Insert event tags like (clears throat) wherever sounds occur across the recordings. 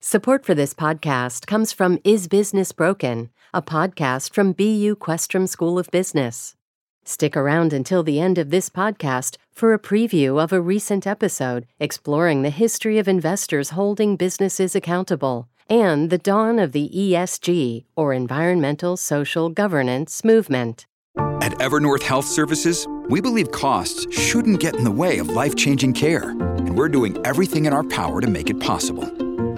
Support for this podcast comes from Is Business Broken, a podcast from BU Questrom School of Business. Stick around until the end of this podcast for a preview of a recent episode exploring the history of investors holding businesses accountable and the dawn of the ESG, or Environmental Social Governance, movement. At Evernorth Health Services, we believe costs shouldn't get in the way of life changing care, and we're doing everything in our power to make it possible.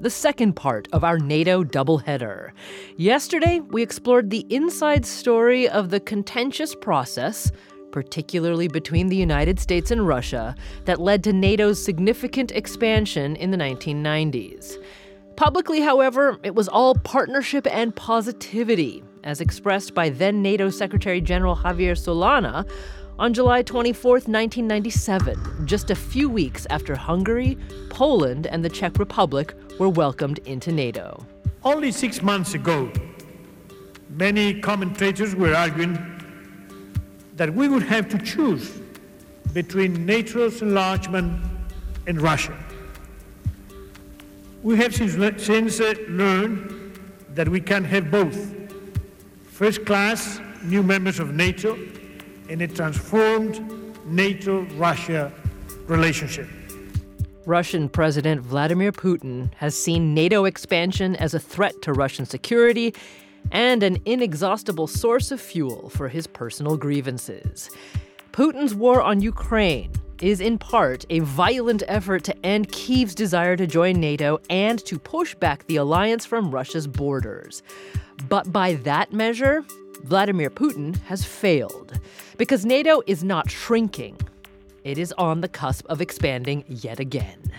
the second part of our NATO doubleheader. Yesterday, we explored the inside story of the contentious process, particularly between the United States and Russia, that led to NATO's significant expansion in the 1990s. Publicly, however, it was all partnership and positivity, as expressed by then NATO Secretary General Javier Solana on July 24, 1997, just a few weeks after Hungary, Poland, and the Czech Republic were welcomed into NATO. Only six months ago, many commentators were arguing that we would have to choose between NATO's enlargement and Russia. We have since, uh, learned that we can have both first class new members of NATO in a transformed NATO Russia relationship. Russian President Vladimir Putin has seen NATO expansion as a threat to Russian security and an inexhaustible source of fuel for his personal grievances. Putin's war on Ukraine is in part a violent effort to end Kyiv's desire to join NATO and to push back the alliance from Russia's borders. But by that measure, Vladimir Putin has failed because NATO is not shrinking. It is on the cusp of expanding yet again.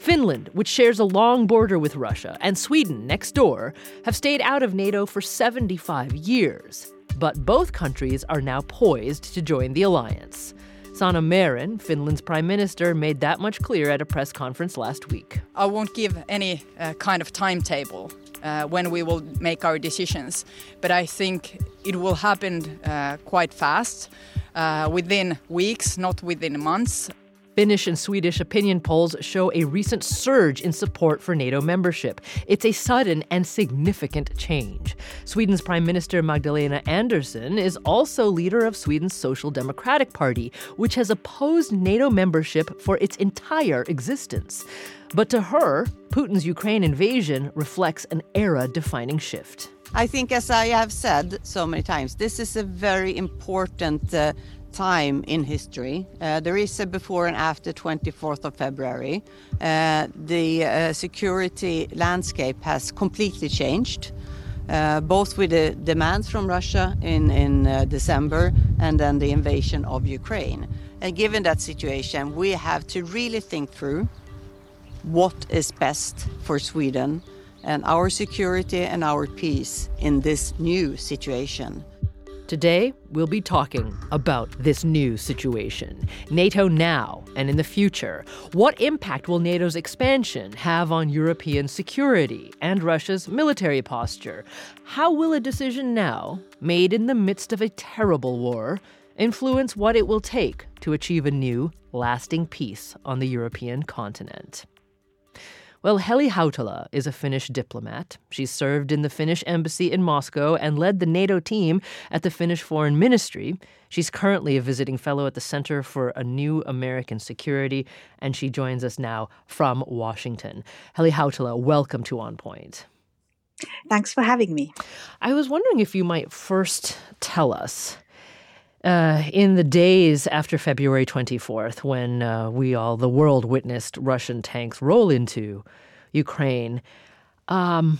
Finland, which shares a long border with Russia, and Sweden, next door, have stayed out of NATO for 75 years. But both countries are now poised to join the alliance. Sanna Marin, Finland's prime minister, made that much clear at a press conference last week. I won't give any uh, kind of timetable uh, when we will make our decisions, but I think it will happen uh, quite fast, uh, within weeks, not within months. Finnish and Swedish opinion polls show a recent surge in support for NATO membership. It's a sudden and significant change. Sweden's Prime Minister Magdalena Andersson is also leader of Sweden's Social Democratic Party, which has opposed NATO membership for its entire existence. But to her, Putin's Ukraine invasion reflects an era defining shift. I think, as I have said so many times, this is a very important uh, time in history. Uh, there is a before and after 24th of February. Uh, the uh, security landscape has completely changed. Uh, both with the demands from Russia in, in uh, December and then the invasion of Ukraine. And given that situation, we have to really think through what is best for Sweden and our security and our peace in this new situation. Today, we'll be talking about this new situation NATO now and in the future. What impact will NATO's expansion have on European security and Russia's military posture? How will a decision now, made in the midst of a terrible war, influence what it will take to achieve a new, lasting peace on the European continent? Well, Heli Hautala is a Finnish diplomat. She served in the Finnish embassy in Moscow and led the NATO team at the Finnish Foreign Ministry. She's currently a visiting fellow at the Center for a New American Security, and she joins us now from Washington. Heli Hautala, welcome to On Point. Thanks for having me. I was wondering if you might first tell us uh, in the days after February 24th, when uh, we all, the world, witnessed Russian tanks roll into Ukraine, um,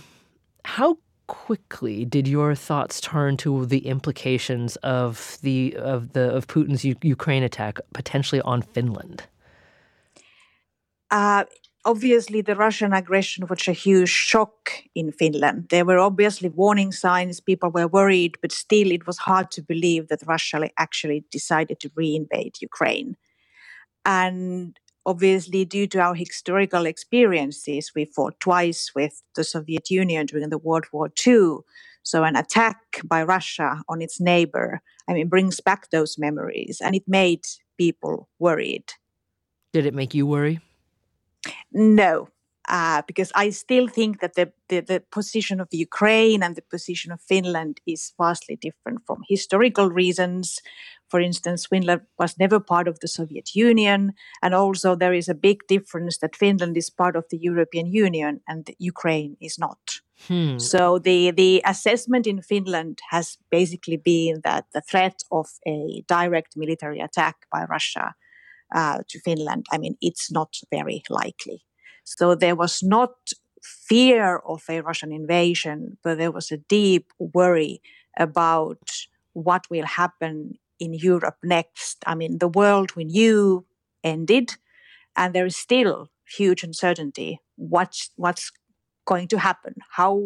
how quickly did your thoughts turn to the implications of the of the of Putin's U- Ukraine attack potentially on Finland? Uh, obviously the Russian aggression was a huge shock in Finland. There were obviously warning signs, people were worried, but still it was hard to believe that Russia actually decided to reinvade Ukraine. And obviously, due to our historical experiences, we fought twice with the Soviet Union during the World War II. So, an attack by Russia on its neighbor, I mean, brings back those memories and it made people worried. Did it make you worry? No, uh, because I still think that the, the, the, position of Ukraine and the position of Finland is vastly different from historical reasons. For instance, Finland was never part of the Soviet Union, and also there is a big difference that Finland is part of the European Union and Ukraine is not. Hmm. So the the assessment in Finland has basically been that the threat of a direct military attack by Russia uh, to Finland, I mean, it's not very likely. So there was not fear of a Russian invasion, but there was a deep worry about what will happen in Europe next. I mean, the world we knew ended, and there is still huge uncertainty. What's what's going to happen? How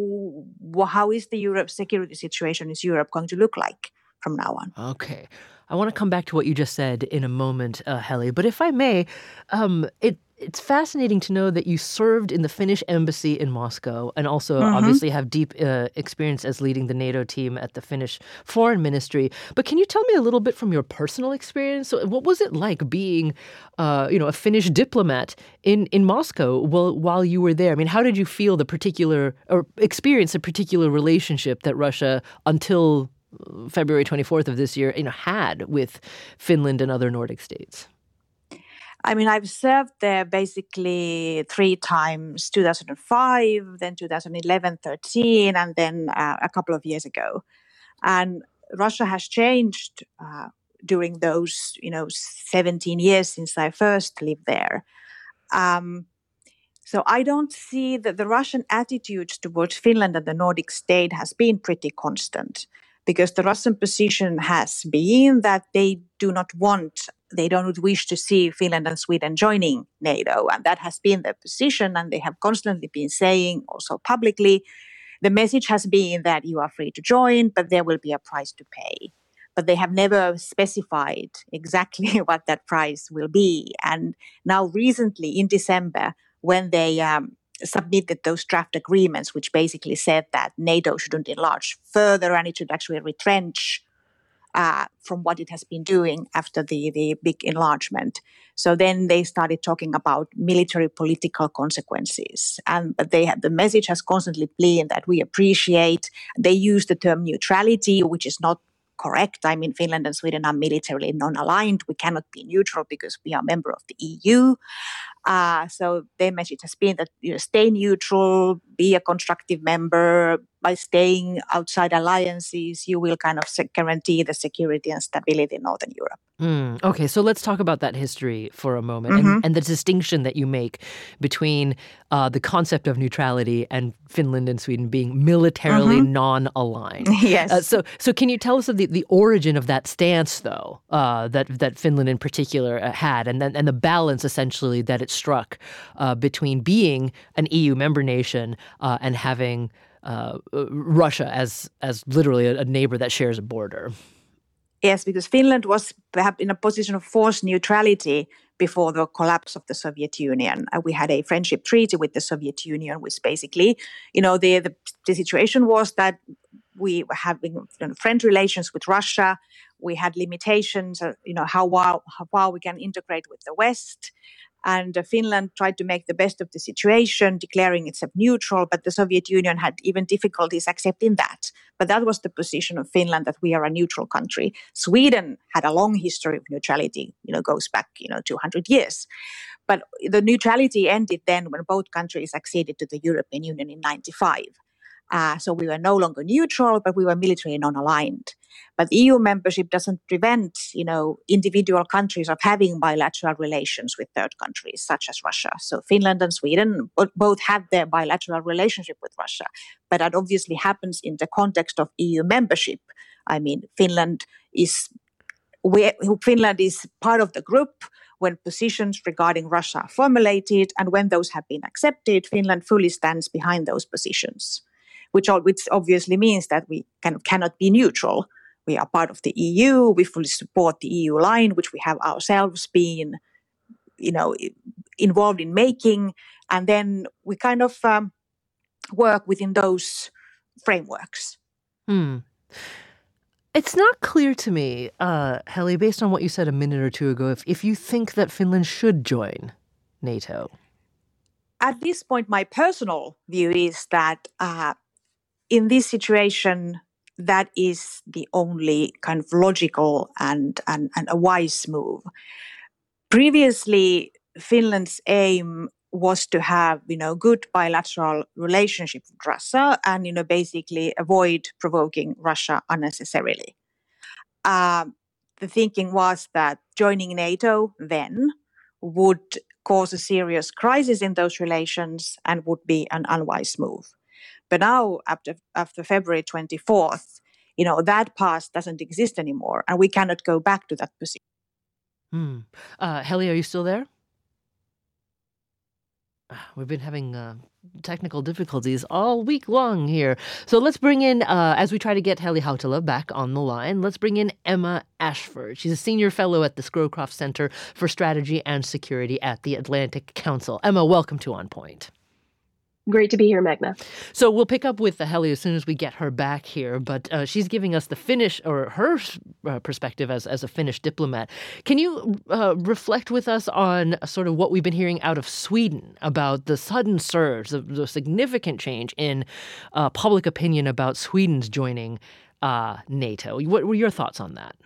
how is the Europe security situation? Is Europe going to look like from now on? Okay. I want to come back to what you just said in a moment, uh, Heli. But if I may, um, it it's fascinating to know that you served in the Finnish embassy in Moscow and also mm-hmm. obviously have deep uh, experience as leading the NATO team at the Finnish foreign ministry. But can you tell me a little bit from your personal experience? What was it like being, uh, you know, a Finnish diplomat in, in Moscow while, while you were there? I mean, how did you feel the particular or experience a particular relationship that Russia until February 24th of this year, you know, had with Finland and other Nordic states? I mean, I've served there basically three times 2005, then 2011, 13, and then uh, a couple of years ago. And Russia has changed uh, during those, you know, 17 years since I first lived there. Um, so I don't see that the Russian attitude towards Finland and the Nordic state has been pretty constant because the Russian position has been that they do not want, they don't wish to see Finland and Sweden joining NATO. And that has been their position. And they have constantly been saying also publicly the message has been that you are free to join, but there will be a price to pay. But they have never specified exactly (laughs) what that price will be. And now, recently in December, when they um, submitted those draft agreements, which basically said that NATO shouldn't enlarge further and it should actually retrench uh, from what it has been doing after the, the big enlargement. So then they started talking about military political consequences. And they had, the message has constantly been that we appreciate. They use the term neutrality, which is not correct. I mean, Finland and Sweden are militarily non-aligned. We cannot be neutral because we are a member of the EU. Uh, so their message has been that you know, stay neutral, be a constructive member. By staying outside alliances, you will kind of guarantee the security and stability in Northern Europe. Mm, okay, so let's talk about that history for a moment mm-hmm. and, and, the distinction that you make between uh, the concept of neutrality and Finland and Sweden being militarily mm-hmm. non-aligned. (laughs) Yes. Uh, so, so can you tell us of the, the origin of that stance, though, uh, that that Finland in particular uh, had, and then and the balance essentially that it struck uh, between being an EU member nation uh, and having uh, Russia as as literally a, a neighbor that shares a border. Yes, because Finland was perhaps in a position of forced neutrality before the collapse of the Soviet Union. Uh, we had a friendship treaty with the Soviet Union, which basically, you know, the, the, the situation was that we were having you know, friend relations with Russia. We had limitations, uh, you know, how well, how well we can integrate with the West. And uh, Finland tried to make the best of the situation, declaring itself neutral, but the Soviet Union had even difficulties accepting that. But that was the position of Finland that we are a neutral country. Sweden had a long history of neutrality, you know, goes back, you know, 200 years. But the neutrality ended then when both countries acceded to the European Union in 95. Uh, so we were no longer neutral, but we were militarily non-aligned. But EU membership doesn't prevent, you know, individual countries of having bilateral relations with third countries, such as Russia. So Finland and Sweden both have their bilateral relationship with Russia, but that obviously happens in the context of EU membership. I mean, Finland is Finland is part of the group when positions regarding Russia are formulated and when those have been accepted, Finland fully stands behind those positions, which, which obviously means that we kind of cannot be neutral. We are part of the EU. We fully support the EU line, which we have ourselves been, you know, involved in making, and then we kind of um, work within those frameworks. Hmm. It's not clear to me, uh, Heli, based on what you said a minute or two ago, if, if you think that Finland should join NATO. At this point, my personal view is that uh, in this situation, that is the only kind of logical and, and, and a wise move. Previously, Finland's aim was to have you know good bilateral relationship with Russia and you know basically avoid provoking Russia unnecessarily. Um, the thinking was that joining NATO then would cause a serious crisis in those relations and would be an unwise move. But now, after after February twenty fourth, you know that past doesn't exist anymore, and we cannot go back to that position. Hmm. Uh, Heli, are you still there? We've been having uh, technical difficulties all week long here. So let's bring in, uh, as we try to get Heli Hautala back on the line, let's bring in Emma Ashford. She's a senior fellow at the Scowcroft Center for Strategy and Security at the Atlantic Council. Emma, welcome to On Point. Great to be here, Meghna. So we'll pick up with the Heli as soon as we get her back here, but uh, she's giving us the Finnish or her uh, perspective as, as a Finnish diplomat. Can you uh, reflect with us on sort of what we've been hearing out of Sweden about the sudden surge, the, the significant change in uh, public opinion about Sweden's joining uh, NATO? What were your thoughts on that?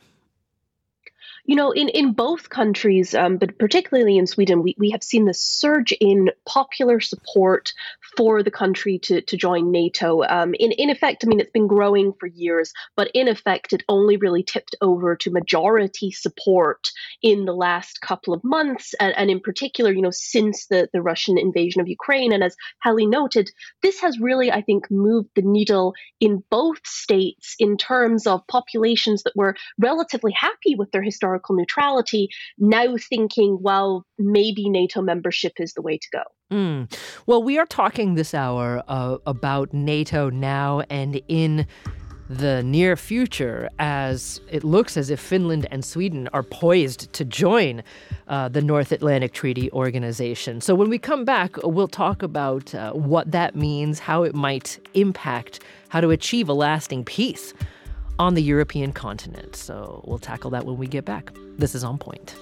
You know, in, in both countries, um, but particularly in Sweden, we, we have seen the surge in popular support for the country to, to join NATO. Um, in, in effect, I mean, it's been growing for years, but in effect, it only really tipped over to majority support in the last couple of months. And, and in particular, you know, since the, the Russian invasion of Ukraine. And as Heli noted, this has really, I think, moved the needle in both states in terms of populations that were relatively happy with their historical historical neutrality, now thinking, well, maybe NATO membership is the way to go. Mm. Well, we are talking this hour uh, about NATO now and in the near future as it looks as if Finland and Sweden are poised to join uh, the North Atlantic Treaty Organization. So, when we come back, we'll talk about uh, what that means, how it might impact how to achieve a lasting peace on the European continent. So we'll tackle that when we get back. This is On Point.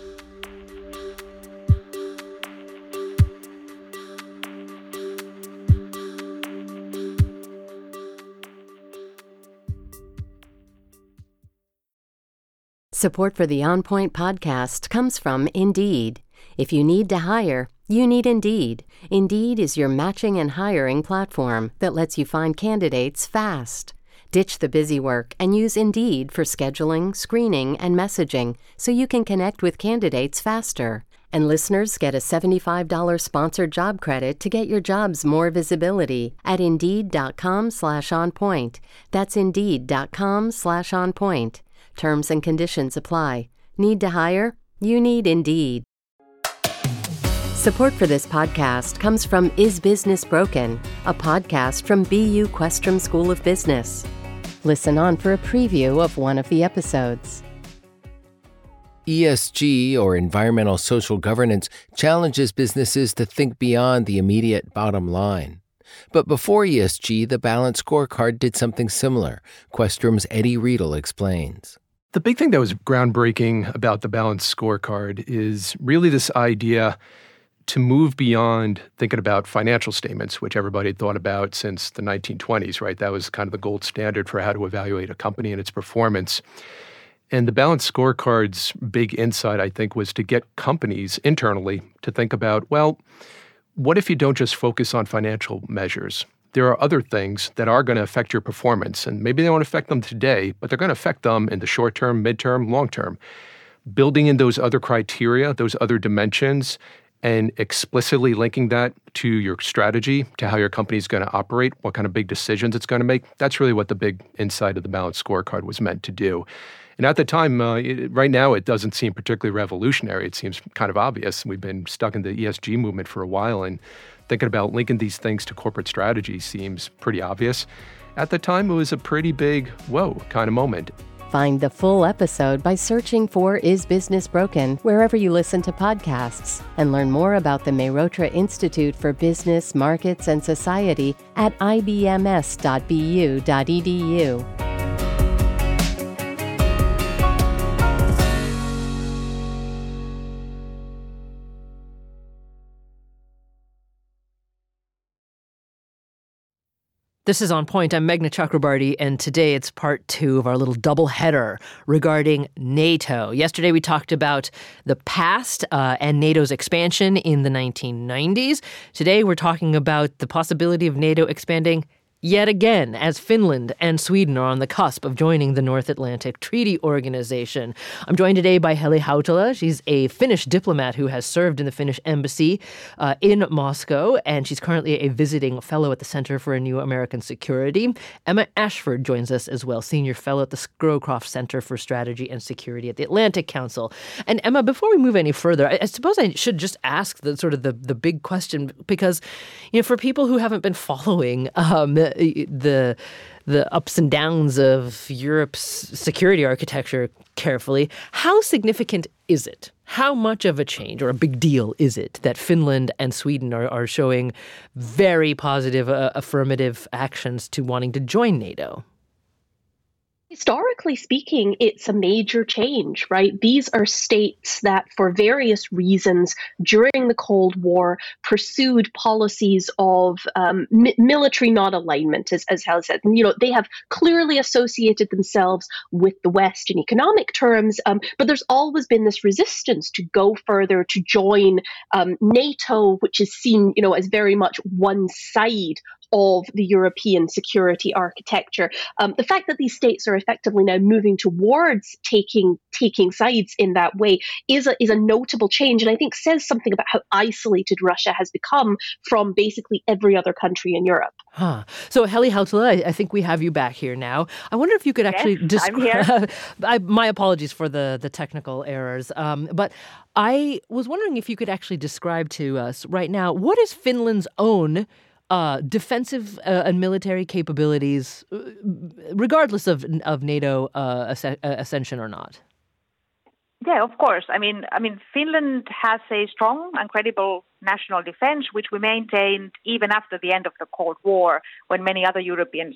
Support for the On Point podcast comes from Indeed. If you need to hire, you need Indeed. Indeed is your matching and hiring platform that lets you find candidates fast. Ditch the busy work and use Indeed for scheduling, screening, and messaging so you can connect with candidates faster. And listeners get a $75 sponsored job credit to get your jobs more visibility at Indeed.com slash OnPoint. That's Indeed.com slash OnPoint. Terms and conditions apply. Need to hire? You need Indeed. Support for this podcast comes from Is Business Broken, a podcast from BU Questrom School of Business. Listen on for a preview of one of the episodes. ESG, or environmental social governance, challenges businesses to think beyond the immediate bottom line. But before ESG, the Balance Scorecard did something similar. Questrom's Eddie Riedl explains. The big thing that was groundbreaking about the Balance Scorecard is really this idea to move beyond thinking about financial statements, which everybody had thought about since the 1920s, right? That was kind of the gold standard for how to evaluate a company and its performance. And the balanced scorecard's big insight, I think, was to get companies internally to think about well, what if you don't just focus on financial measures? There are other things that are going to affect your performance, and maybe they won't affect them today, but they're going to affect them in the short term, midterm, long term. Building in those other criteria, those other dimensions, and explicitly linking that to your strategy, to how your company is going to operate, what kind of big decisions it's going to make. That's really what the big insight of the balanced scorecard was meant to do. And at the time, uh, it, right now, it doesn't seem particularly revolutionary. It seems kind of obvious. We've been stuck in the ESG movement for a while, and thinking about linking these things to corporate strategy seems pretty obvious. At the time, it was a pretty big, whoa kind of moment. Find the full episode by searching for Is Business Broken wherever you listen to podcasts and learn more about the Mehrotra Institute for Business, Markets, and Society at ibms.bu.edu. This is On Point. I'm Meghna Chakrabarti, and today it's part two of our little double header regarding NATO. Yesterday we talked about the past uh, and NATO's expansion in the 1990s. Today we're talking about the possibility of NATO expanding yet again as Finland and Sweden are on the cusp of joining the North Atlantic Treaty Organization. I'm joined today by Heli Hautala. She's a Finnish diplomat who has served in the Finnish embassy uh, in Moscow, and she's currently a visiting fellow at the Center for a New American Security. Emma Ashford joins us as well, senior fellow at the Scowcroft Center for Strategy and Security at the Atlantic Council. And Emma, before we move any further, I, I suppose I should just ask the sort of the, the big question because, you know, for people who haven't been (laughs) following um, the the ups and downs of Europe's security architecture carefully. How significant is it? How much of a change or a big deal is it that Finland and Sweden are, are showing very positive, uh, affirmative actions to wanting to join NATO? Historically speaking, it's a major change, right? These are states that, for various reasons, during the Cold War, pursued policies of um, mi- military non-alignment, as, as Hal said. And, you know, they have clearly associated themselves with the West in economic terms, um, but there's always been this resistance to go further, to join um, NATO, which is seen, you know, as very much one side of the European security architecture. Um, the fact that these states are effectively now moving towards taking taking sides in that way is a is a notable change, and I think says something about how isolated Russia has become from basically every other country in Europe. Huh. So Heli Hautala, I, I think we have you back here now. I wonder if you could actually yes, describe. (laughs) my apologies for the the technical errors, um, but I was wondering if you could actually describe to us right now what is Finland's own uh, defensive uh, and military capabilities, uh, regardless of of NATO uh, uh, ascension or not. Yeah, of course. I mean, I mean, Finland has a strong and credible national defense, which we maintained even after the end of the Cold War, when many other Europeans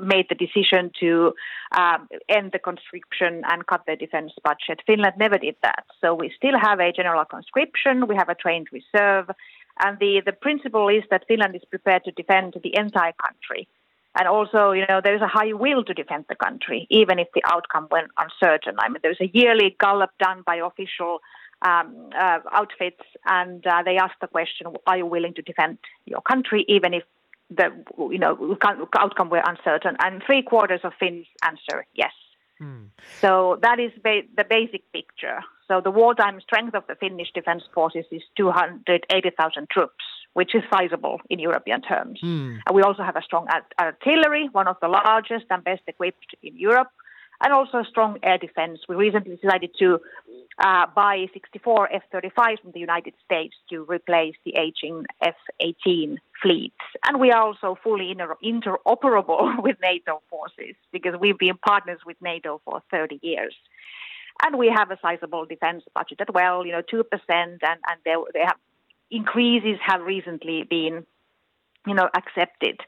made the decision to um, end the conscription and cut their defense budget. Finland never did that. So we still have a general conscription, we have a trained reserve, and the, the principle is that Finland is prepared to defend the entire country. And also, you know, there is a high will to defend the country, even if the outcome went uncertain. I mean, there's a yearly Gallup done by official um, uh, outfits, and uh, they ask the question, are you willing to defend your country, even if the, you know, outcome were uncertain? And three quarters of Finns answer yes. Hmm. So that is ba- the basic picture. So the wartime strength of the Finnish defense forces is 280,000 troops, which is sizable in European terms. Mm. And we also have a strong artillery, one of the largest and best equipped in Europe, and also strong air defense. We recently decided to uh, buy 64 F-35 from the United States to replace the aging F-18 fleets. And we are also fully inter- interoperable (laughs) with NATO forces because we've been partners with NATO for 30 years. And we have a sizable defense budget as well, you know, 2%, and, and they, they have increases have recently been you know, accepted.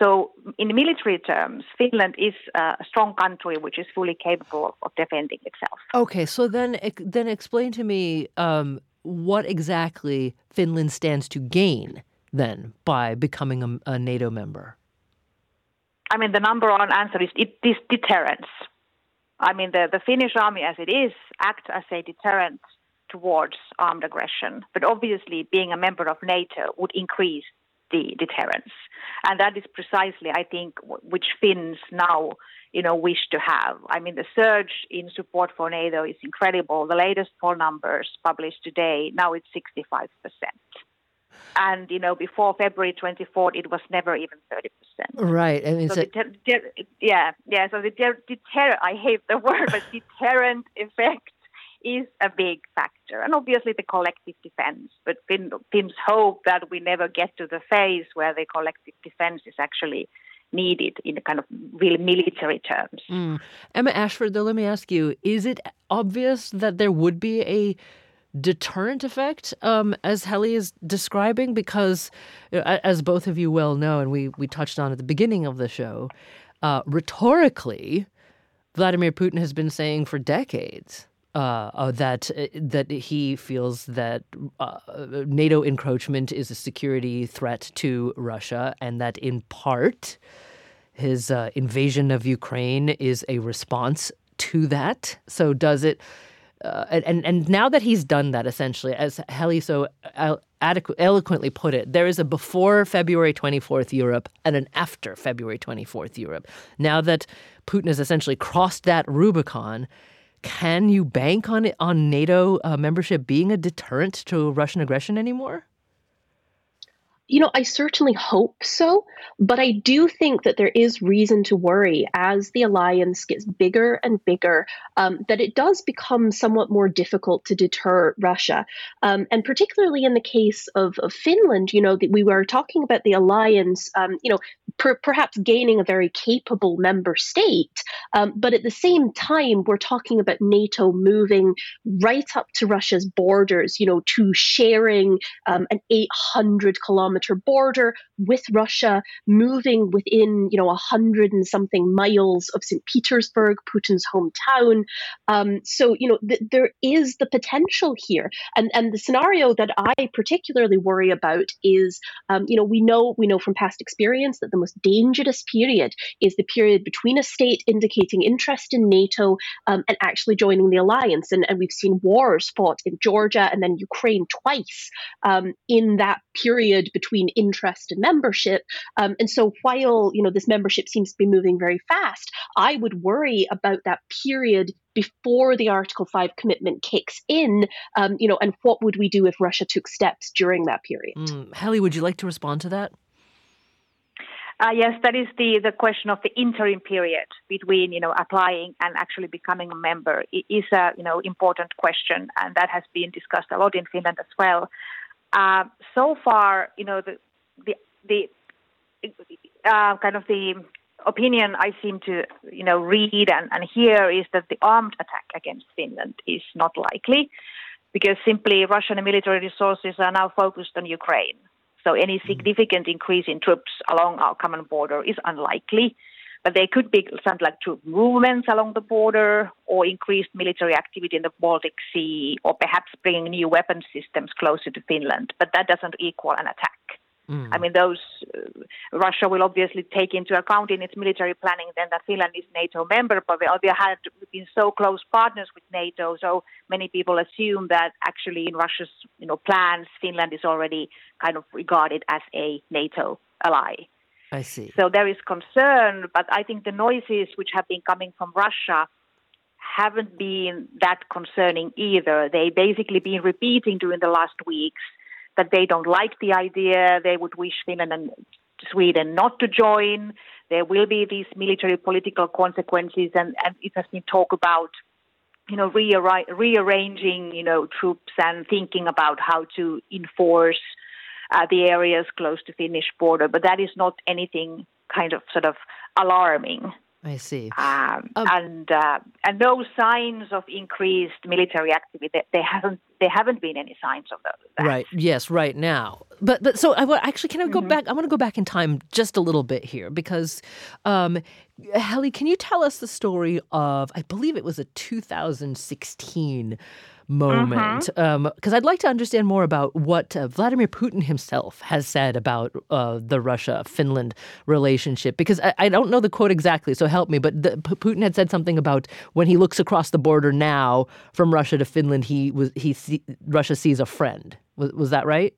So, in military terms, Finland is a strong country which is fully capable of defending itself. Okay, so then then explain to me um, what exactly Finland stands to gain then by becoming a, a NATO member. I mean, the number one answer is it is deterrence. I mean, the, the Finnish army as it is acts as a deterrent towards armed aggression. But obviously, being a member of NATO would increase the deterrence. And that is precisely, I think, which Finns now, you know, wish to have. I mean, the surge in support for NATO is incredible. The latest poll numbers published today, now it's 65%. and you know before February 24th it was never even 30 percent. Right, I mean, so so, the ter- yeah, yeah. So the ter- deter I hate the word, but deterrent (laughs) effect is a big factor, and obviously the collective defense. But Finns hope that we never get to the phase where the collective defense is actually needed in kind of real military terms. Mm. Emma Ashford, though, let me ask you: Is it obvious that there would be a deterrent effect, um, as Heli is describing? Because, as both of you well know, and we, we touched on at the beginning of the show, uh, rhetorically, Vladimir Putin has been saying for decades uh, uh, that uh, that he feels that uh, NATO encroachment is a security threat to Russia, and that in part his uh, invasion of Ukraine is a response to that. So does it? uh, and and now that he's done that, essentially, as Heli so adequ- eloquently put it, there is a before February 24th Europe and an after February 24th Europe. Now that Putin has essentially crossed that Rubicon, can you bank on it on NATO uh, membership being a deterrent to Russian aggression anymore? You know, I certainly hope so, but I do think that there is reason to worry as the alliance gets bigger and bigger um, that it does become somewhat more difficult to deter Russia. Um, and particularly in the case of, of Finland, you know, we were talking about the alliance, um, you know, per, perhaps gaining a very capable member state, um, but at the same time, we're talking about NATO moving right up to Russia's borders, you know, to sharing um, an 800 kilometer kilometer border with Russia, moving within, you know, a hundred and something miles of St. Petersburg, Putin's hometown. Um, so, you know, th- there is the potential here. And, and the scenario that I particularly worry about is, um, you know, we know, we know from past experience that the most dangerous period is the period between a state indicating interest in NATO um, and actually joining the alliance. And, and we've seen wars fought in Georgia and then Ukraine twice um, in that period between interest and membership. Um, and so while you know this membership seems to be moving very fast, I would worry about that period before the Article 5 commitment kicks in, um, you know, and what would we do if Russia took steps during that period? Mm. Heli, would you like to respond to that? Uh, yes, that is the, the question of the interim period between you know applying and actually becoming a member it is a you know important question, and that has been discussed a lot in Finland as well. Uh, so far, you know, the the the uh, kind of the opinion I seem to you know read and, and hear is that the armed attack against Finland is not likely because simply Russian military resources are now focused on Ukraine. So any mm-hmm. significant increase in troops along our common border is unlikely. But there could be something like troop movements along the border or increased military activity in the Baltic Sea or perhaps bringing new weapon systems closer to Finland. But that doesn't equal an attack. Mm. I mean, those uh, Russia will obviously take into account in its military planning then that Finland is NATO member, but we have been so close partners with NATO, so many people assume that actually in Russia's you know plans, Finland is already kind of regarded as a NATO ally. I see. So there is concern, but I think the noises which have been coming from Russia haven't been that concerning either. They basically been repeating during the last weeks that they don't like the idea. They would wish Finland and Sweden not to join. There will be these military political consequences, and, and it has been talk about, you know, rearranging, you know, troops and thinking about how to enforce uh, the areas close to Finnish border, but that is not anything kind of sort of alarming. I see. Um, um, and uh, and no signs of increased military activity. They, they, haven't. They haven't been any signs of that. Right. Yes. Right now. But but so I actually can I go mm-hmm. back? I want to go back in time just a little bit here because, um, Heli, can you tell us the story of I believe it was a 2016 moment because mm-hmm. um, I'd like to understand more about what uh, Vladimir Putin himself has said about uh, the Russia Finland relationship because I, I, don't know the quote exactly, so help me. But the, Putin had said something about when he looks across the border now from Russia to Finland, he was he see, Russia sees a friend. Was, was that right?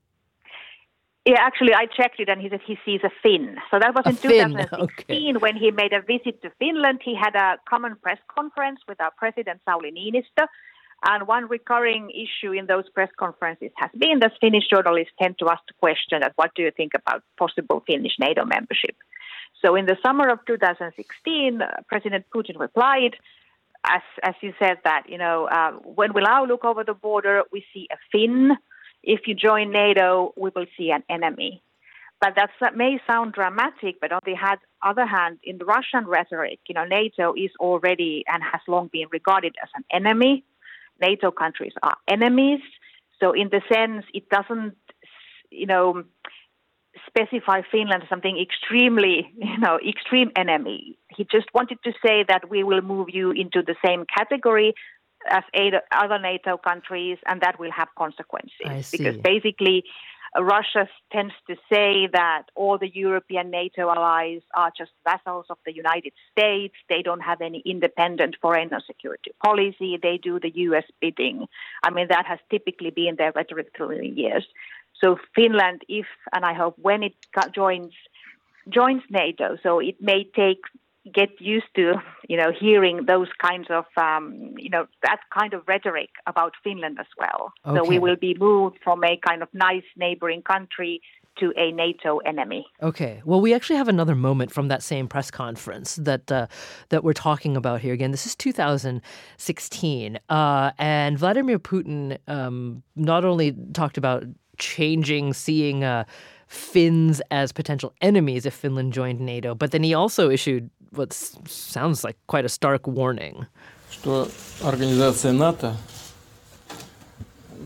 Yeah, actually, I checked it, and he said he sees a Finn. So that was a in Finn. 2016 (laughs) okay. when he made a visit to Finland. He had a common press conference with our president Sauli Niinistö, And one recurring issue in those press conferences has been that Finnish journalists tend to ask the question that what do you think about possible Finnish NATO membership? So in the summer of 2016, uh, President Putin replied, as, as you said, that, you know, uh, when we now look over the border, we see a Finn. If you join NATO, we will see an enemy. But that may sound dramatic, but on the other hand, in the Russian rhetoric, you know, NATO is already and has long been regarded as an enemy. NATO countries are enemies. So in the sense, it doesn't, you know, specify Finland as something extremely, (laughs) you know, extreme enemy. He just wanted to say that we will move you into the same category as other NATO countries, and that will have consequences. Because basically, Russia tends to say that all the European NATO allies are just vassals of the United States. They don't have any independent foreign or security policy. They do the US bidding. I mean, that has typically been their rhetoric through the years. So Finland, if and I hope when it joins joins NATO, so it may take get used to, you know, hearing those kinds of, um, you know, that kind of rhetoric about Finland as well. Okay. So we will be moved from a kind of nice neighboring country to a NATO enemy. Okay. Well, we actually have another moment from that same press conference that uh, that we're talking about here. Again, this is 2016, uh, and Vladimir Putin um, not only talked about changing, seeing. Uh, Finns as potential enemies if Finland joined NATO, but then he also issued what sounds like quite a stark warning. So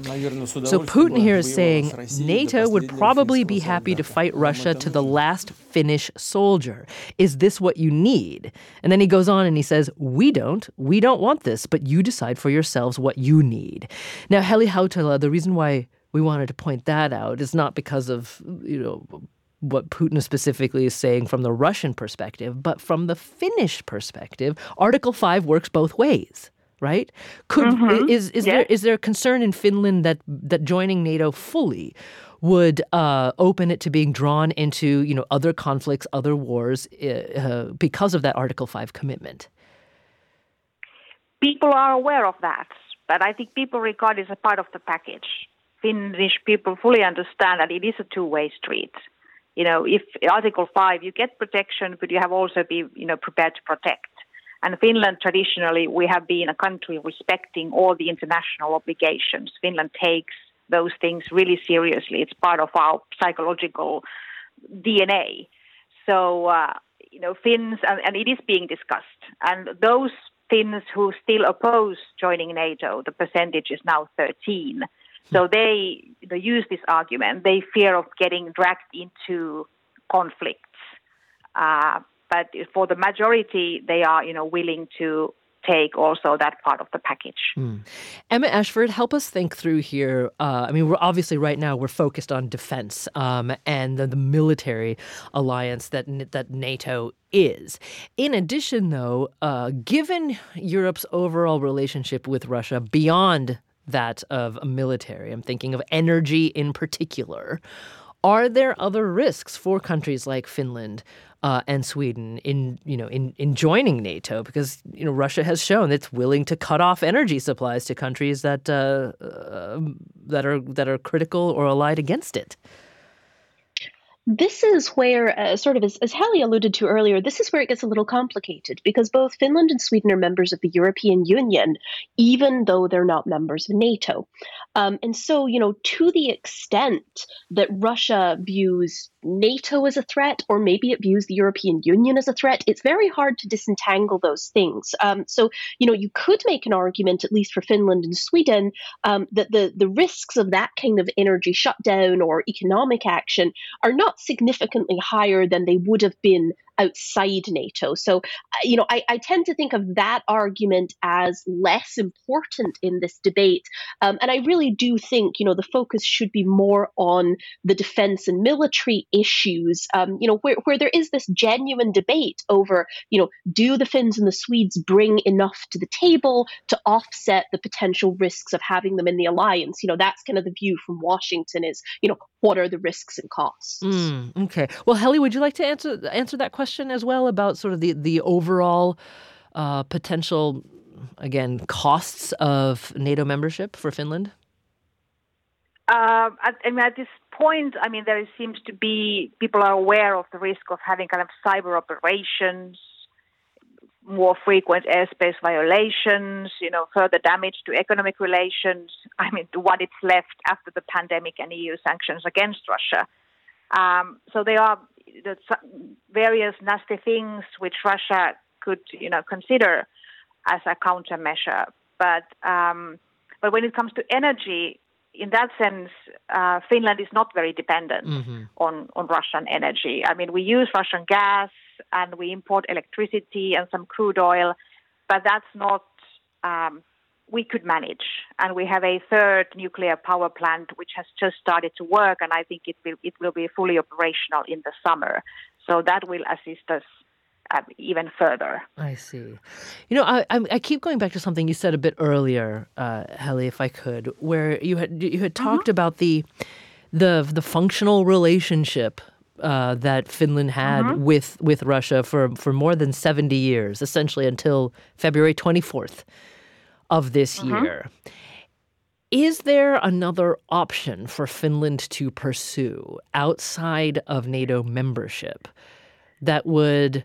Putin here is saying NATO would probably be happy to fight Russia to the last Finnish soldier. Is this what you need? And then he goes on and he says, We don't. We don't want this, but you decide for yourselves what you need. Now, Heli Hautala, the reason why we wanted to point that out is not because of, you know, what Putin specifically is saying from the Russian perspective, but from the Finnish perspective, Article 5 works both ways right? Could mm-hmm. is is there is there a concern in Finland that that joining NATO fully would uh, open it to being drawn into you know other conflicts, other wars uh, uh, because of that Article Five commitment? People are aware of that, but I think people regard it as a part of the package. Finnish people fully understand that it is a two-way street you know, if Article 5, you get protection, but you have also be, you know, prepared to protect. And Finland, traditionally, we have been a country respecting all the international obligations. Finland takes those things really seriously. It's part of our psychological DNA. So, uh, you know, Finns, and, and it is being discussed. And those Finns who still oppose joining NATO, the percentage is now 13 so they, they use this argument. They fear of getting dragged into conflicts. Uh, but for the majority, they are, you know, willing to take also that part of the package. Mm. Emma Ashford, help us think through here. Uh, I mean, we're obviously right now we're focused on defense um, and the, the, military alliance that that NATO is. In addition, though, uh, given Europe's overall relationship with Russia beyond that of a military. I'm thinking of energy in particular. Are there other risks for countries like Finland uh, and Sweden in you know in, in joining NATO? Because you know Russia has shown it's willing to cut off energy supplies to countries that uh, uh, that are that are critical or allied against it this is where, uh, sort of as, as Heli alluded to earlier, this is where it gets a little complicated because both Finland and Sweden are members of the European Union, even though they're not members of NATO. Um, and so, you know, to the extent that Russia views NATO as a threat, or maybe it views the European Union as a threat, it's very hard to disentangle those things. Um, so, you know, you could make an argument, at least for Finland and Sweden, um, that the, the risks of that kind of energy shutdown or economic action are not significantly higher than they would have been outside NATO. So, uh, you know, I, I, tend to think of that argument as less important in this debate. Um, and I really do think, you know, the focus should be more on the defense and military issues, um, you know, where, where there is this genuine debate over, you know, do the Finns and the Swedes bring enough to the table to offset the potential risks of having them in the alliance? You know, that's kind of the view from Washington is, you know, what are the risks and costs? Mm, okay. Well, Heli, would you like to answer answer that question as well about sort of the the overall uh, potential again, costs of NATO membership for Finland? Uh, at, I mean, at this point, I mean, there seems to be people are aware of the risk of having kind of cyber operations, more frequent airspace violations, you know, further damage to economic relations. I mean, what it's left after the pandemic and EU sanctions against Russia. Um, so there are various nasty things which Russia could, you know, consider as a countermeasure. But um, but when it comes to energy, in that sense, uh, Finland is not very dependent mm-hmm. on, on Russian energy. I mean, we use Russian gas and we import electricity and some crude oil, but that's not, um, we could manage. And we have a third nuclear power plant which has just started to work, and I think it will, it will be fully operational in the summer. So that will assist us uh, even further. I see. You know, I, I keep going back to something you said a bit earlier, uh, Heli, if I could, where you had you had mm-hmm. talked about the the the functional relationship uh, that Finland had mm-hmm. with with Russia for for more than seventy years, essentially until February twenty fourth of this mm-hmm. year. Is there another option for Finland to pursue outside of NATO membership that would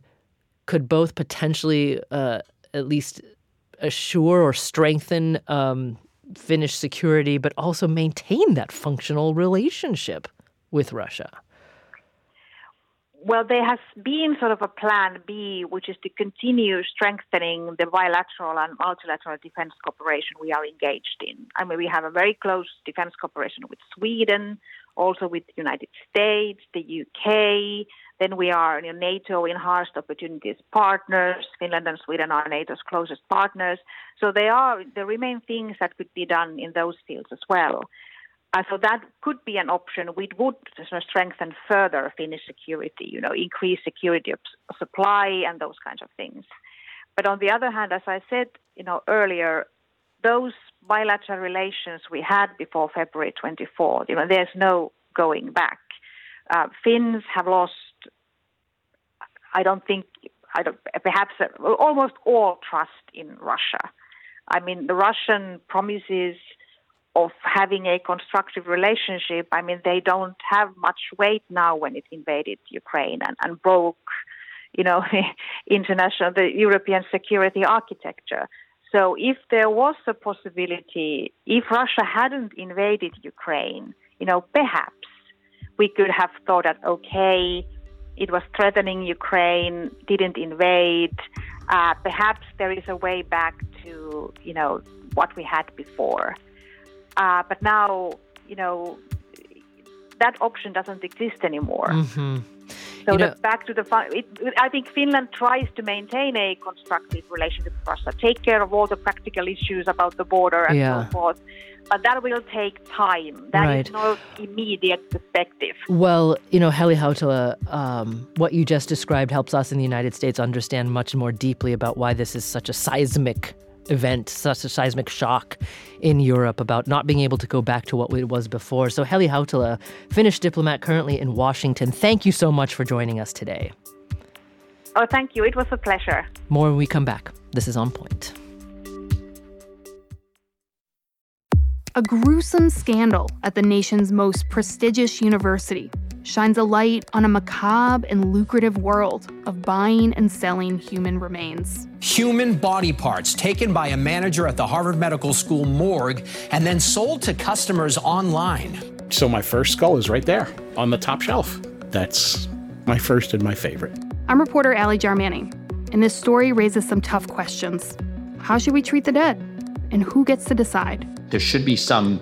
could both potentially uh, at least assure or strengthen um, Finnish security, but also maintain that functional relationship with Russia? Well, there has been sort of a plan B, which is to continue strengthening the bilateral and multilateral defense cooperation we are engaged in. I mean, we have a very close defense cooperation with Sweden, also with the United States, the UK, then we are in NATO enhanced opportunities partners. Finland and Sweden are NATO's closest partners. So there are there remain things that could be done in those fields as well. Uh, so that could be an option. We would strengthen further Finnish security, you know, increase security of supply and those kinds of things. But on the other hand, as I said, you know, earlier, those bilateral relations we had before February 24th, you know, there's no going back. Uh, Finns have lost I don't think, I don't, perhaps uh, almost all trust in Russia. I mean, the Russian promises of having a constructive relationship, I mean, they don't have much weight now when it invaded Ukraine and, and broke, you know, (laughs) international, the European security architecture. So if there was a possibility, if Russia hadn't invaded Ukraine, you know, perhaps we could have thought that, okay, it was threatening Ukraine, didn't invade. Uh, perhaps there is a way back to you know what we had before. Uh, but now you know that option doesn't exist anymore. Mm-hmm. So you know, back to the it, I think Finland tries to maintain a constructive relationship with Russia, take care of all the practical issues about the border and yeah. so forth but that will take time. That right. is not immediate perspective. Well, you know, Heli Hautala, um, what you just described helps us in the United States understand much more deeply about why this is such a seismic event, such a seismic shock in Europe about not being able to go back to what it was before. So, Heli Hautala, Finnish diplomat currently in Washington, thank you so much for joining us today. Oh, thank you. It was a pleasure. More when we come back. This is On Point. A gruesome scandal at the nation's most prestigious university shines a light on a macabre and lucrative world of buying and selling human remains. Human body parts taken by a manager at the Harvard Medical School morgue and then sold to customers online. So my first skull is right there on the top shelf. That's my first and my favorite. I'm reporter Ally Jarmanning, and this story raises some tough questions. How should we treat the dead? And who gets to decide? There should be some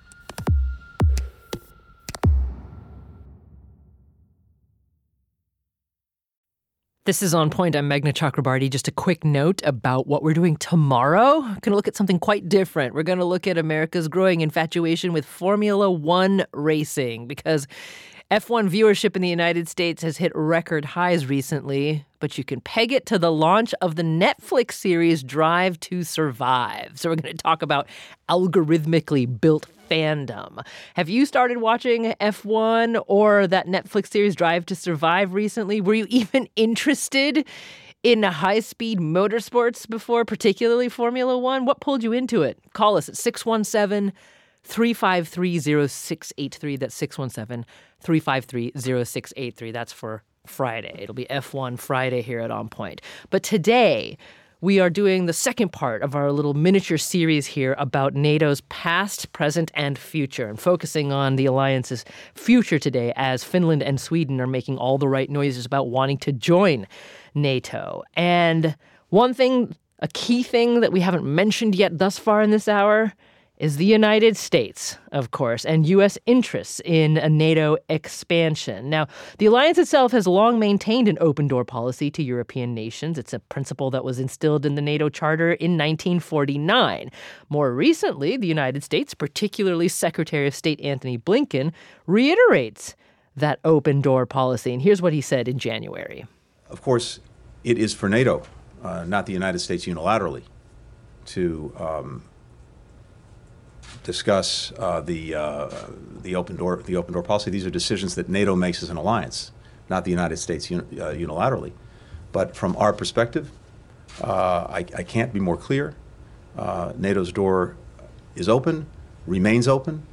This is On Point. I'm Meghna Chakrabarti. Just a quick note about what we're doing tomorrow. We're going to look at something quite different. We're going to look at America's growing infatuation with Formula One racing because F1 viewership in the United States has hit record highs recently, but you can peg it to the launch of the Netflix series Drive to Survive. So, we're going to talk about algorithmically built fandom. Have you started watching F1 or that Netflix series Drive to Survive recently? Were you even (laughs) interested in high speed motorsports before, particularly Formula One? What pulled you into it? Call us at 617 353 0683. That's 617 353 0683. That's for Friday. It'll be F1 Friday here at On Point. But today, we are doing the second part of our little miniature series here about NATO's past, present, and future, and focusing on the alliance's future today as Finland and Sweden are making all the right noises about wanting to join NATO. And one thing, a key thing that we haven't mentioned yet thus far in this hour is the United States, of course, and U.S. interests in a NATO expansion. Now, the alliance itself has long maintained an open door policy to European nations. It's a principle that was instilled in the NATO Charter in 1949. More recently, the United States, particularly Secretary of State Antony Blinken, reiterates that open door policy. And here's what he said in January. Of course, it is for NATO, uh, not the United States unilaterally, to um, discuss uh, the uh, the open door the open door policy. These are decisions that NATO makes as an alliance, not the United States un- uh, unilaterally. But from our perspective, uh, I, I, can't be more clear. Uh, NATO's door is open, remains open,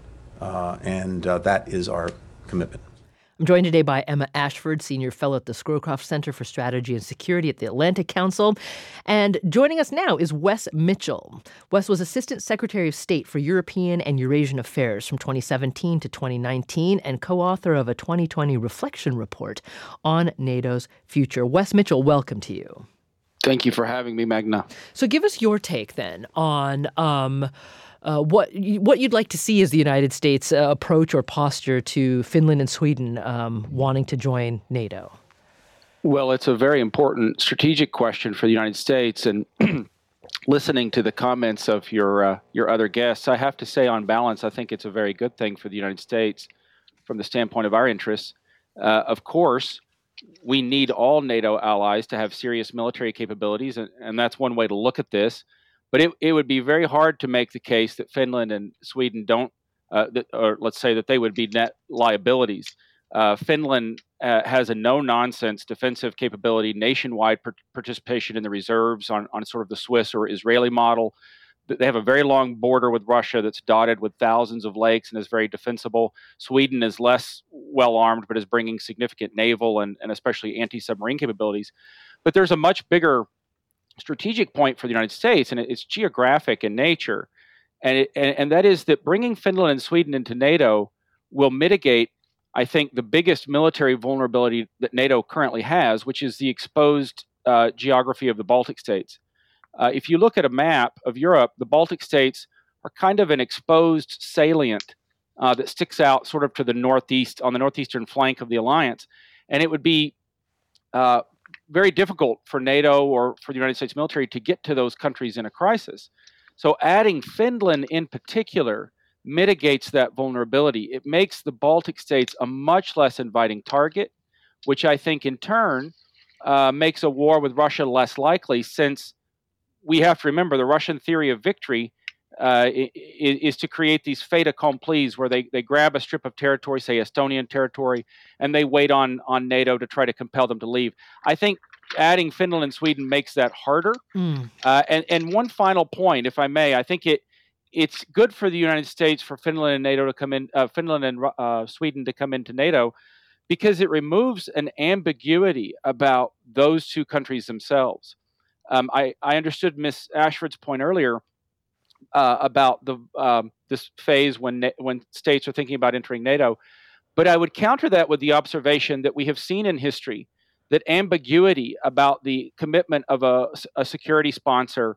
and that is our commitment. I'm joined today by Emma Ashford, Senior Fellow at the Scowcroft Center for Strategy and Security at the Atlantic Council. And joining us now is Wess Mitchell. Wess was Assistant Secretary of State for European and Eurasian Affairs from 2017 to 2019 and co author of a 2020 reflection report on NATO's future. Wess Mitchell, welcome to you. Thank you for having me, Meghna. So give us your take then on. Um, uh, what what you'd like to see is the United States uh, approach or posture to Finland and Sweden um, wanting to join NATO? Well, it's a very important strategic question for the United States, and (clears throat) listening to the comments of your uh, your other guests, I have to say, on balance, I think it's a very good thing for the United States from the standpoint of our interests. Uh, of course, we need all NATO allies to have serious military capabilities, and, and that's one way to look at this. But it, it would be very hard to make the case that Finland and Sweden don't, uh, or let's say that they would be net liabilities. Uh, Finland uh, has a no nonsense defensive capability, nationwide per- participation in the reserves on, on sort of the Swiss or Israeli model. They have a very long border with Russia that's dotted with thousands of lakes and is very defensible. Sweden is less well armed, but is bringing significant naval and, and especially anti submarine capabilities. But there's a much bigger strategic point for the United States, and it's geographic in nature, and, it, and, and that is that bringing Finland and Sweden into NATO will mitigate, I think, the biggest military vulnerability that NATO currently has, which is the exposed uh, geography of the Baltic states. Uh, if you look at a map of Europe, the Baltic states are kind of an exposed salient uh, that sticks out sort of to the northeast on the northeastern flank of the alliance, and it would be uh, very difficult for NATO or for the United States military to get to those countries in a crisis. So, adding Finland in particular mitigates that vulnerability. It makes the Baltic states a much less inviting target, which I think in turn uh, makes a war with Russia less likely, since we have to remember the Russian theory of victory uh, is, is, to create these fait accomplis where they, they grab a strip of territory, say Estonian territory, and they wait on, on NATO to try to compel them to leave. I think adding Finland and Sweden makes that harder. Mm. Uh, and, and one final point, if I may, I think it it's good for the United States for Finland and NATO to come in, uh, Finland and uh, Sweden to come into NATO, because it removes an ambiguity about those two countries themselves. Um, I, I understood Miss Ashford's point earlier uh, about the um, this phase when when states are thinking about entering NATO. But I would counter that with the observation that we have seen in history that ambiguity about the commitment of a, a security sponsor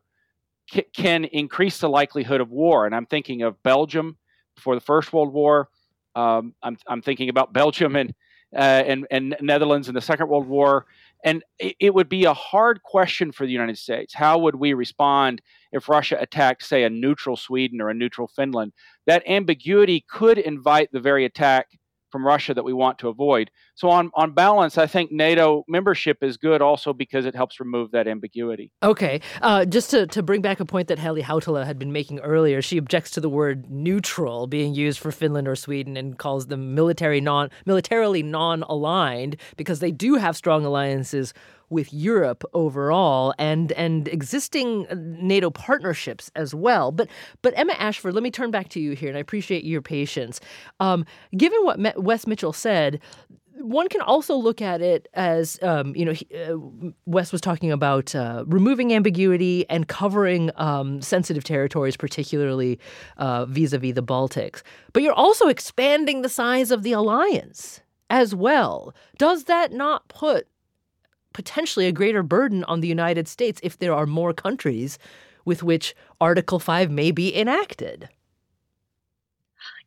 c- can increase the likelihood of war. And I'm thinking of Belgium before the First World War. Um, I'm, I'm thinking about Belgium and, uh, and, and Netherlands in the Second World War. And it, would be a hard question for the United States. How would we respond if Russia attacked, say, a neutral Sweden or a neutral Finland? That ambiguity could invite the very attack from Russia that we want to avoid. So on on balance, I think NATO membership is good also because it helps remove that ambiguity. Okay, uh, just to, to bring back a point that Heli Hautala had been making earlier, she objects to the word neutral being used for Finland or Sweden and calls them military non militarily non aligned because they do have strong alliances with Europe overall and and existing NATO partnerships as well. But but Emma Ashford, let me turn back to you here, and I appreciate your patience. Um, given what Wess Mitchell said, one can also look at it as, um, you know, uh, Wess was talking about uh, removing ambiguity and covering um, sensitive territories, particularly vis a vis the Baltics. But you're also expanding the size of the alliance as well. Does that not put potentially a greater burden on the United States if there are more countries with which Article 5 may be enacted.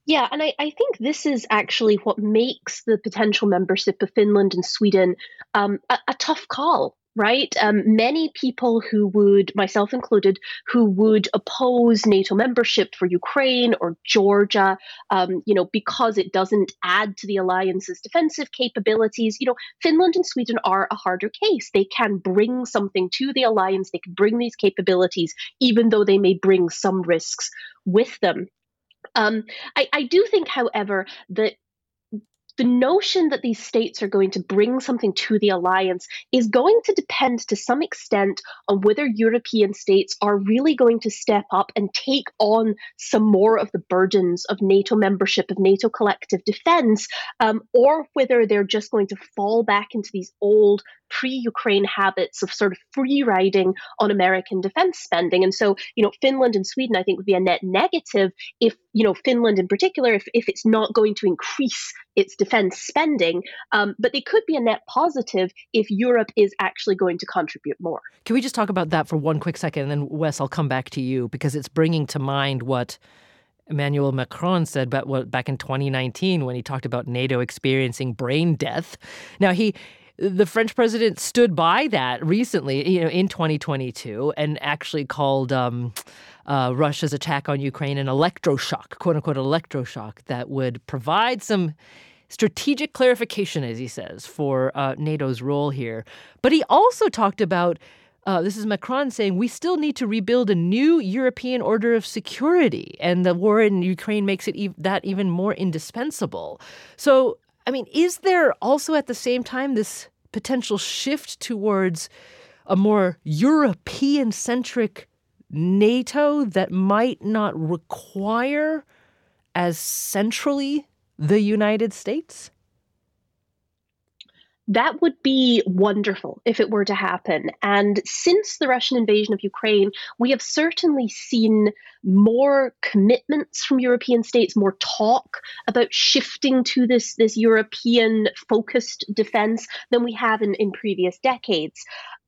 Yeah, and I, I think this is actually what makes the potential membership of Finland and Sweden um, a, a tough call right? Um, many people who would, myself included, who would oppose NATO membership for Ukraine or Georgia, um, you know, because it doesn't add to the alliance's defensive capabilities. You know, Finland and Sweden are a harder case. They can bring something to the alliance. They can bring these capabilities, even though they may bring some risks with them. Um, I, I, do think, however, that the notion that these states are going to bring something to the alliance is going to depend to some extent on whether European states are really going to step up and take on some more of the burdens of NATO membership, of NATO collective defense, um, or whether they're just going to fall back into these old pre-Ukraine habits of sort of free riding on American defense spending. And so, you know, Finland and Sweden, I think, would be a net negative if, you know, Finland in particular, if, if it's not going to increase its defense spending. Um, but they could be a net positive if Europe is actually going to contribute more. Can we just talk about that for one quick second? And then, Wess, I'll come back to you because it's bringing to mind what Emmanuel Macron said back in 2019 when he talked about NATO experiencing brain death. Now he the French president stood by that recently, you know, in 2022, and actually called um, uh, Russia's attack on Ukraine an electroshock, quote unquote, electroshock that would provide some strategic clarification, as he says, for uh, NATO's role here. But he also talked about. Uh, this is Macron saying we still need to rebuild a new European order of security, and the war in Ukraine makes it e- that even more indispensable. So I mean, is there also at the same time this potential shift towards a more European centric NATO that might not require as centrally the United States? That would be wonderful if it were to happen. And since the Russian invasion of Ukraine, we have certainly seen more commitments from European states, more talk about shifting to this, this European focused defense than we have in, in previous decades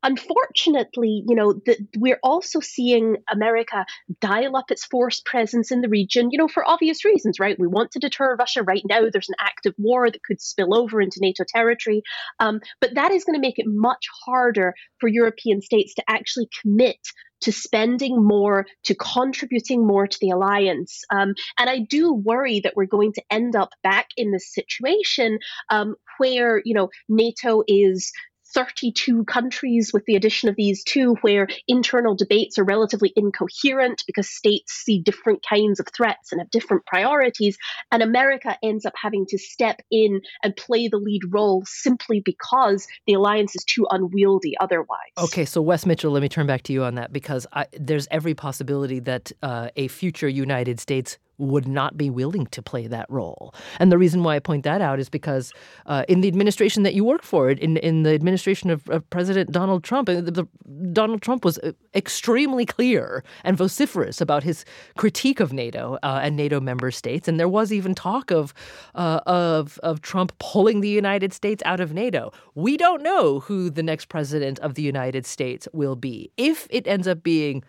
unfortunately, you know, the, we're also seeing America dial up its force presence in the region, you know, for obvious reasons, right? We want to deter Russia right now. There's an active war that could spill over into NATO territory. Um, but that is going to make it much harder for European states to actually commit to spending more, to contributing more to the alliance. Um, and I do worry that we're going to end up back in this situation um, where, you know, NATO is 32 countries with the addition of these two, where internal debates are relatively incoherent because states see different kinds of threats and have different priorities. And America ends up having to step in and play the lead role simply because the alliance is too unwieldy otherwise. Okay, so Wess Mitchell, let me turn back to you on that because I, there's every possibility that uh, a future United States would not be willing to play that role. And the reason why I point that out is because uh, in the administration that you work for, in in the administration of, of President Donald Trump, uh, the, the, Donald Trump was uh, extremely clear and vociferous about his critique of NATO uh, and NATO member states, and there was even talk of uh, of of Trump pulling the United States out of NATO. We don't know who the next president of the United States will be. If it ends up being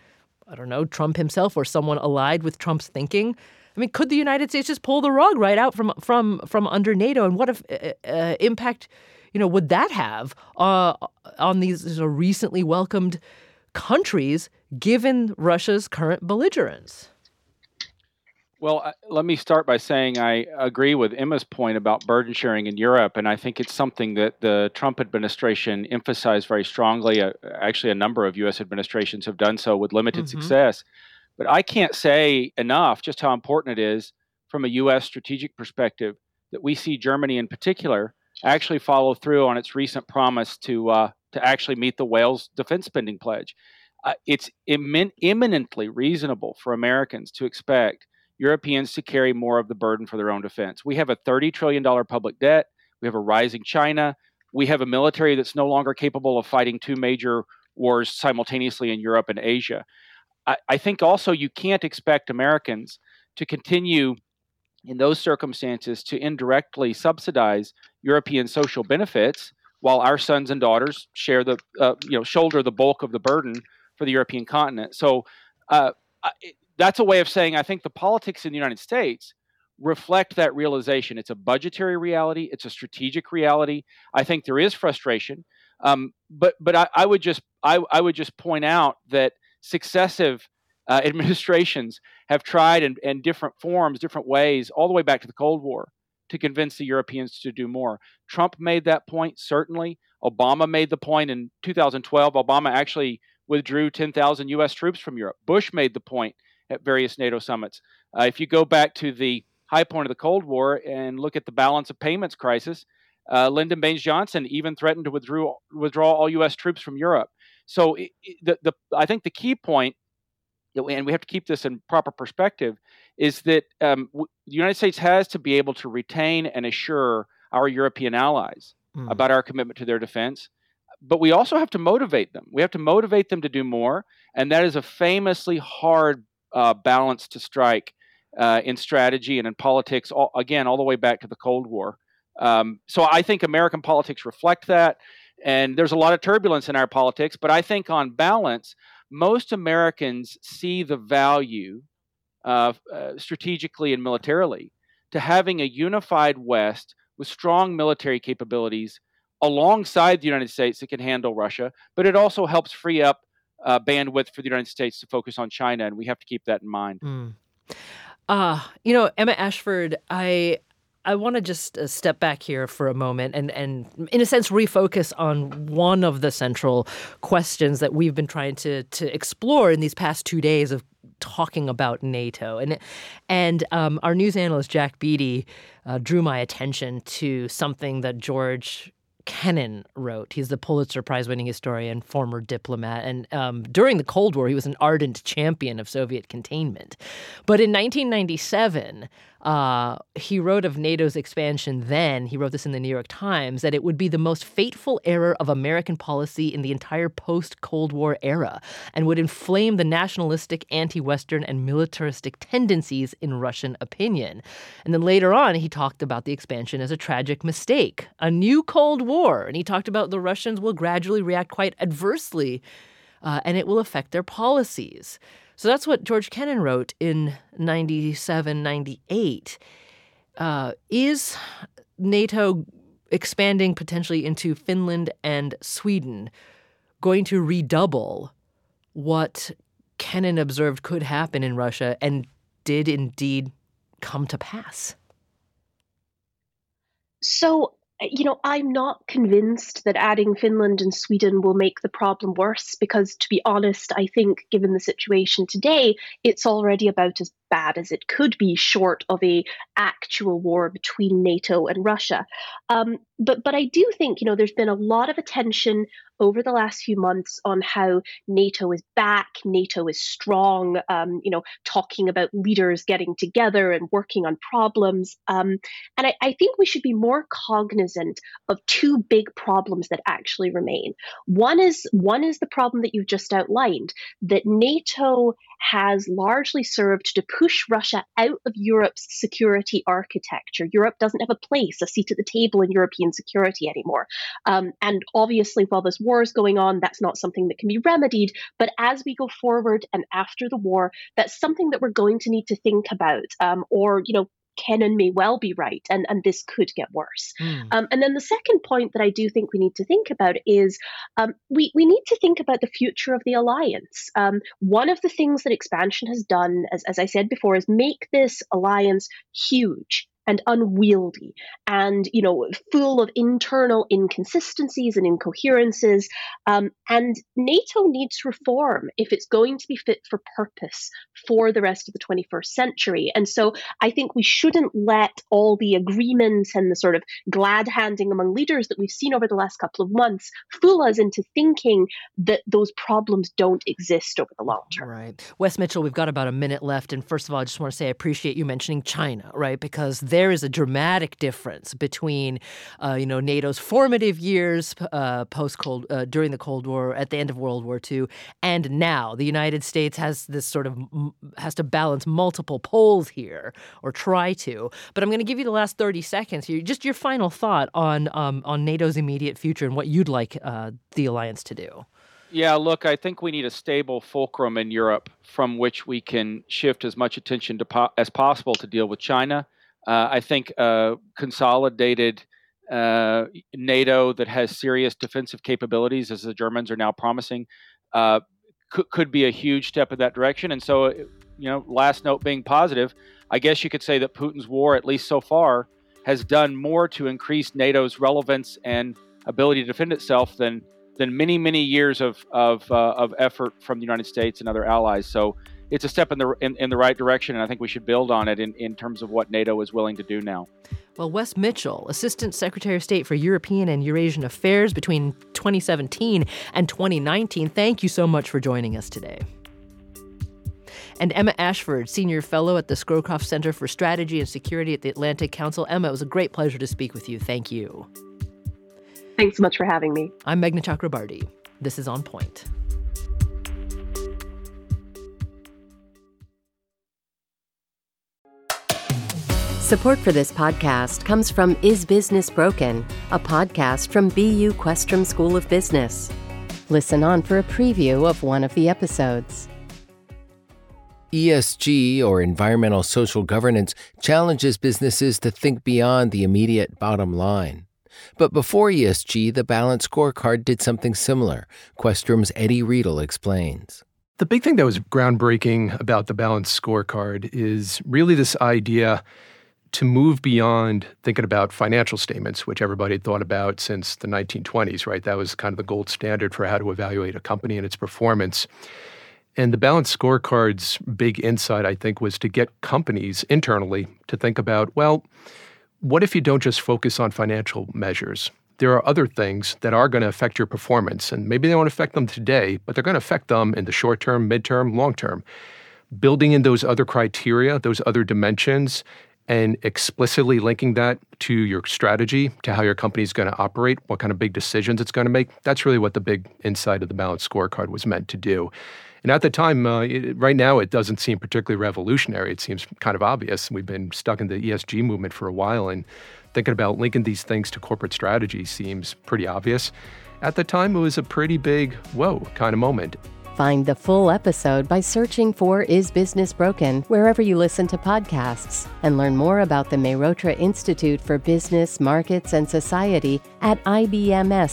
I don't know, Trump himself or someone allied with Trump's thinking, I mean, could the United States just pull the rug right out from from from under NATO? And what if uh, uh, impact, you know, would that have uh, on these recently welcomed countries, given Russia's current belligerence? Well, uh, let me start by saying I agree with Emma's point about burden sharing in Europe, and I think it's something that the Trump administration emphasized very strongly. Uh, actually, a number of U.S. administrations have done so with limited mm-hmm. success. But I can't say enough just how important it is from a U.S. strategic perspective that we see Germany in particular actually follow through on its recent promise to uh, to actually meet the Wales defense spending pledge. Uh, it's Im- imminently reasonable for Americans to expect Europeans to carry more of the burden for their own defense. We have a $30 trillion public debt. We have a rising China. We have a military that's no longer capable of fighting two major wars simultaneously in Europe and Asia. I, I think also you can't expect Americans to continue in those circumstances to indirectly subsidize European social benefits while our sons and daughters share the uh, you know shoulder the bulk of the burden for the European continent. So uh, that's a way of saying I think the politics in the United States reflect that realization. It's a budgetary reality. It's a strategic reality. I think there is frustration, um, but but I, I, would just I, I would just point out that successive uh, (laughs) administrations have tried in, in different forms, different ways, all the way back to the Cold War, to convince the Europeans to do more. Trump made that point certainly. Obama made the point in 2012. Obama actually withdrew 10,000 U.S. troops from Europe. Bush made the point at various NATO summits. Uh, if you go back to the high point of the Cold War and look at the balance of payments crisis, uh, Lyndon Baines Johnson even threatened to withdraw, withdraw all U.S. troops from Europe. So it, it, the, the, I think the key point, and we have to keep this in proper perspective, is that um, w- the United States has to be able to retain and assure our European allies mm. about our commitment to their defense. But we also have to motivate them. We have to motivate them to do more, and that is a famously hard uh, balance to strike uh, in strategy and in politics, all, again, all the way back to the Cold War. Um, so I think American politics reflect that. And there's a lot of turbulence in our politics, but I think on balance, most Americans see the value uh, strategically and militarily to having a unified West with strong military capabilities alongside the United States that can handle Russia, but it also helps free up uh, bandwidth for the United States to focus on China, and we have to keep that in mind. Mm. Uh, you know, Emma Ashford, I I want to just uh, step back here for a moment and, and, in a sense, refocus on one of the central questions that we've been trying to to explore in these past two days of talking about NATO. And and um, our news analyst Jack Beatty uh, drew my attention to something that George Kennan wrote. He's the Pulitzer Prize winning historian, former diplomat. And um, during the Cold War, he was an ardent champion of Soviet containment. But in 1997, uh, he wrote of NATO's expansion then, he wrote this in the New York Times, that it would be the most fateful error of American policy in the entire post Cold War era and would inflame the nationalistic, anti Western, and militaristic tendencies in Russian opinion. And then later on, he talked about the expansion as a tragic mistake, a new Cold War. And he talked about the Russians will gradually react quite adversely uh, and it will affect their policies. So that's what George Kennan wrote in 97, 98. Uh, is NATO expanding potentially into Finland and Sweden going to redouble what Kennan observed could happen in Russia and did indeed come to pass? So you know, I'm not convinced that adding Finland and Sweden will make the problem worse because, to be honest, I think given the situation today, it's already about as bad as it could be, short of a actual war between NATO and Russia. Um, but but I do think you know there's been a lot of attention over the last few months on how NATO is back, NATO is strong. Um, you know, talking about leaders getting together and working on problems. Um, and I, I think we should be more cognizant of two big problems that actually remain. One is one is the problem that you've just outlined that NATO has largely served to push Russia out of Europe's security architecture. Europe doesn't have a place, a seat at the table in European security anymore. Um, and obviously, while this war is going on, that's not something that can be remedied. But as we go forward and after the war, that's something that we're going to need to think about. Um, or, you know, Kennan and may well be right, and, and this could get worse. Mm. Um, and then the second point that I do think we need to think about is um, we, we need to think about the future of the alliance. Um, one of the things that expansion has done, as, as I said before, is make this alliance huge and unwieldy and you know full of internal inconsistencies and incoherences. Um, and nato needs reform if it's going to be fit for purpose for the rest of the 21st century. And so i think we shouldn't let all the agreements and the sort of glad handing among leaders that we've seen over the last couple of months fool us into thinking that those problems don't exist over the long term. Right. Wess mitchell we've got about a minute left. And first of all i just want to say i appreciate you mentioning china right? Because there is a dramatic difference between, uh, you know, NATO's formative years uh, post Cold uh, during the Cold War, at the end of World War II, and now the United States has this sort of has to balance multiple poles here, or try to. But I'm going to give you the last 30 seconds here, just your final thought on um, on NATO's immediate future and what you'd like uh, the alliance to do. Yeah, look, I think we need a stable fulcrum in Europe from which we can shift as much attention po- as possible to deal with China I think uh, consolidated uh, NATO that has serious defensive capabilities, as the Germans are now promising, uh, could, could be a huge step in that direction. And so, uh, you know, last note being positive, I guess you could say that Putin's war, at least so far, has done more to increase NATO's relevance and ability to defend itself than than many many years of of, uh, of effort from the United States and other allies. So it's a step in the in, in the right direction, and I think we should build on it in, in terms of what NATO is willing to do now. Well, Wess Mitchell, Assistant Secretary of State for European and Eurasian Affairs between 2017 and 2019, thank you so much for joining us today. And Emma Ashford, Senior Fellow at the Scowcroft Center for Strategy and Security at the Atlantic Council. Emma, it was a great pleasure to speak with you. Thank you. Thanks so much for having me. I'm Meghna Chakrabarti. This is On Point. Support for this podcast comes from Is Business Broken, a podcast from BU Questrom School of Business. Listen on for a preview of one of the episodes. ESG, or environmental social governance, challenges businesses to think beyond the immediate bottom line. But before ESG, the Balance Scorecard did something similar. Questrom's Eddie Riedl explains. The big thing that was groundbreaking about the Balanced Scorecard is really this idea to move beyond thinking about financial statements, which everybody had thought about since the 1920s, right? That was kind of the gold standard for how to evaluate a company and its performance. And the balanced scorecard's big insight, I think, was to get companies internally to think about well, what if you don't just focus on financial measures? There are other things that are going to affect your performance, and maybe they won't affect them today, but they're going to affect them in the short term, midterm, long term. Building in those other criteria, those other dimensions, and explicitly linking that to your strategy, to how your company is going to operate, what kind of big decisions it's going to make. That's really what the big insight of the balanced scorecard was meant to do. And at the time, uh, it, right now, it doesn't seem particularly revolutionary. It seems kind of obvious. We've been stuck in the ESG movement for a while, and thinking about linking these things to corporate strategy seems pretty obvious. At the time, it was a pretty big, whoa kind of moment. Find the full episode by searching for Is Business Broken wherever you listen to podcasts and learn more about the Mehrotra Institute for Business, Markets, and Society at ibms.bu.edu.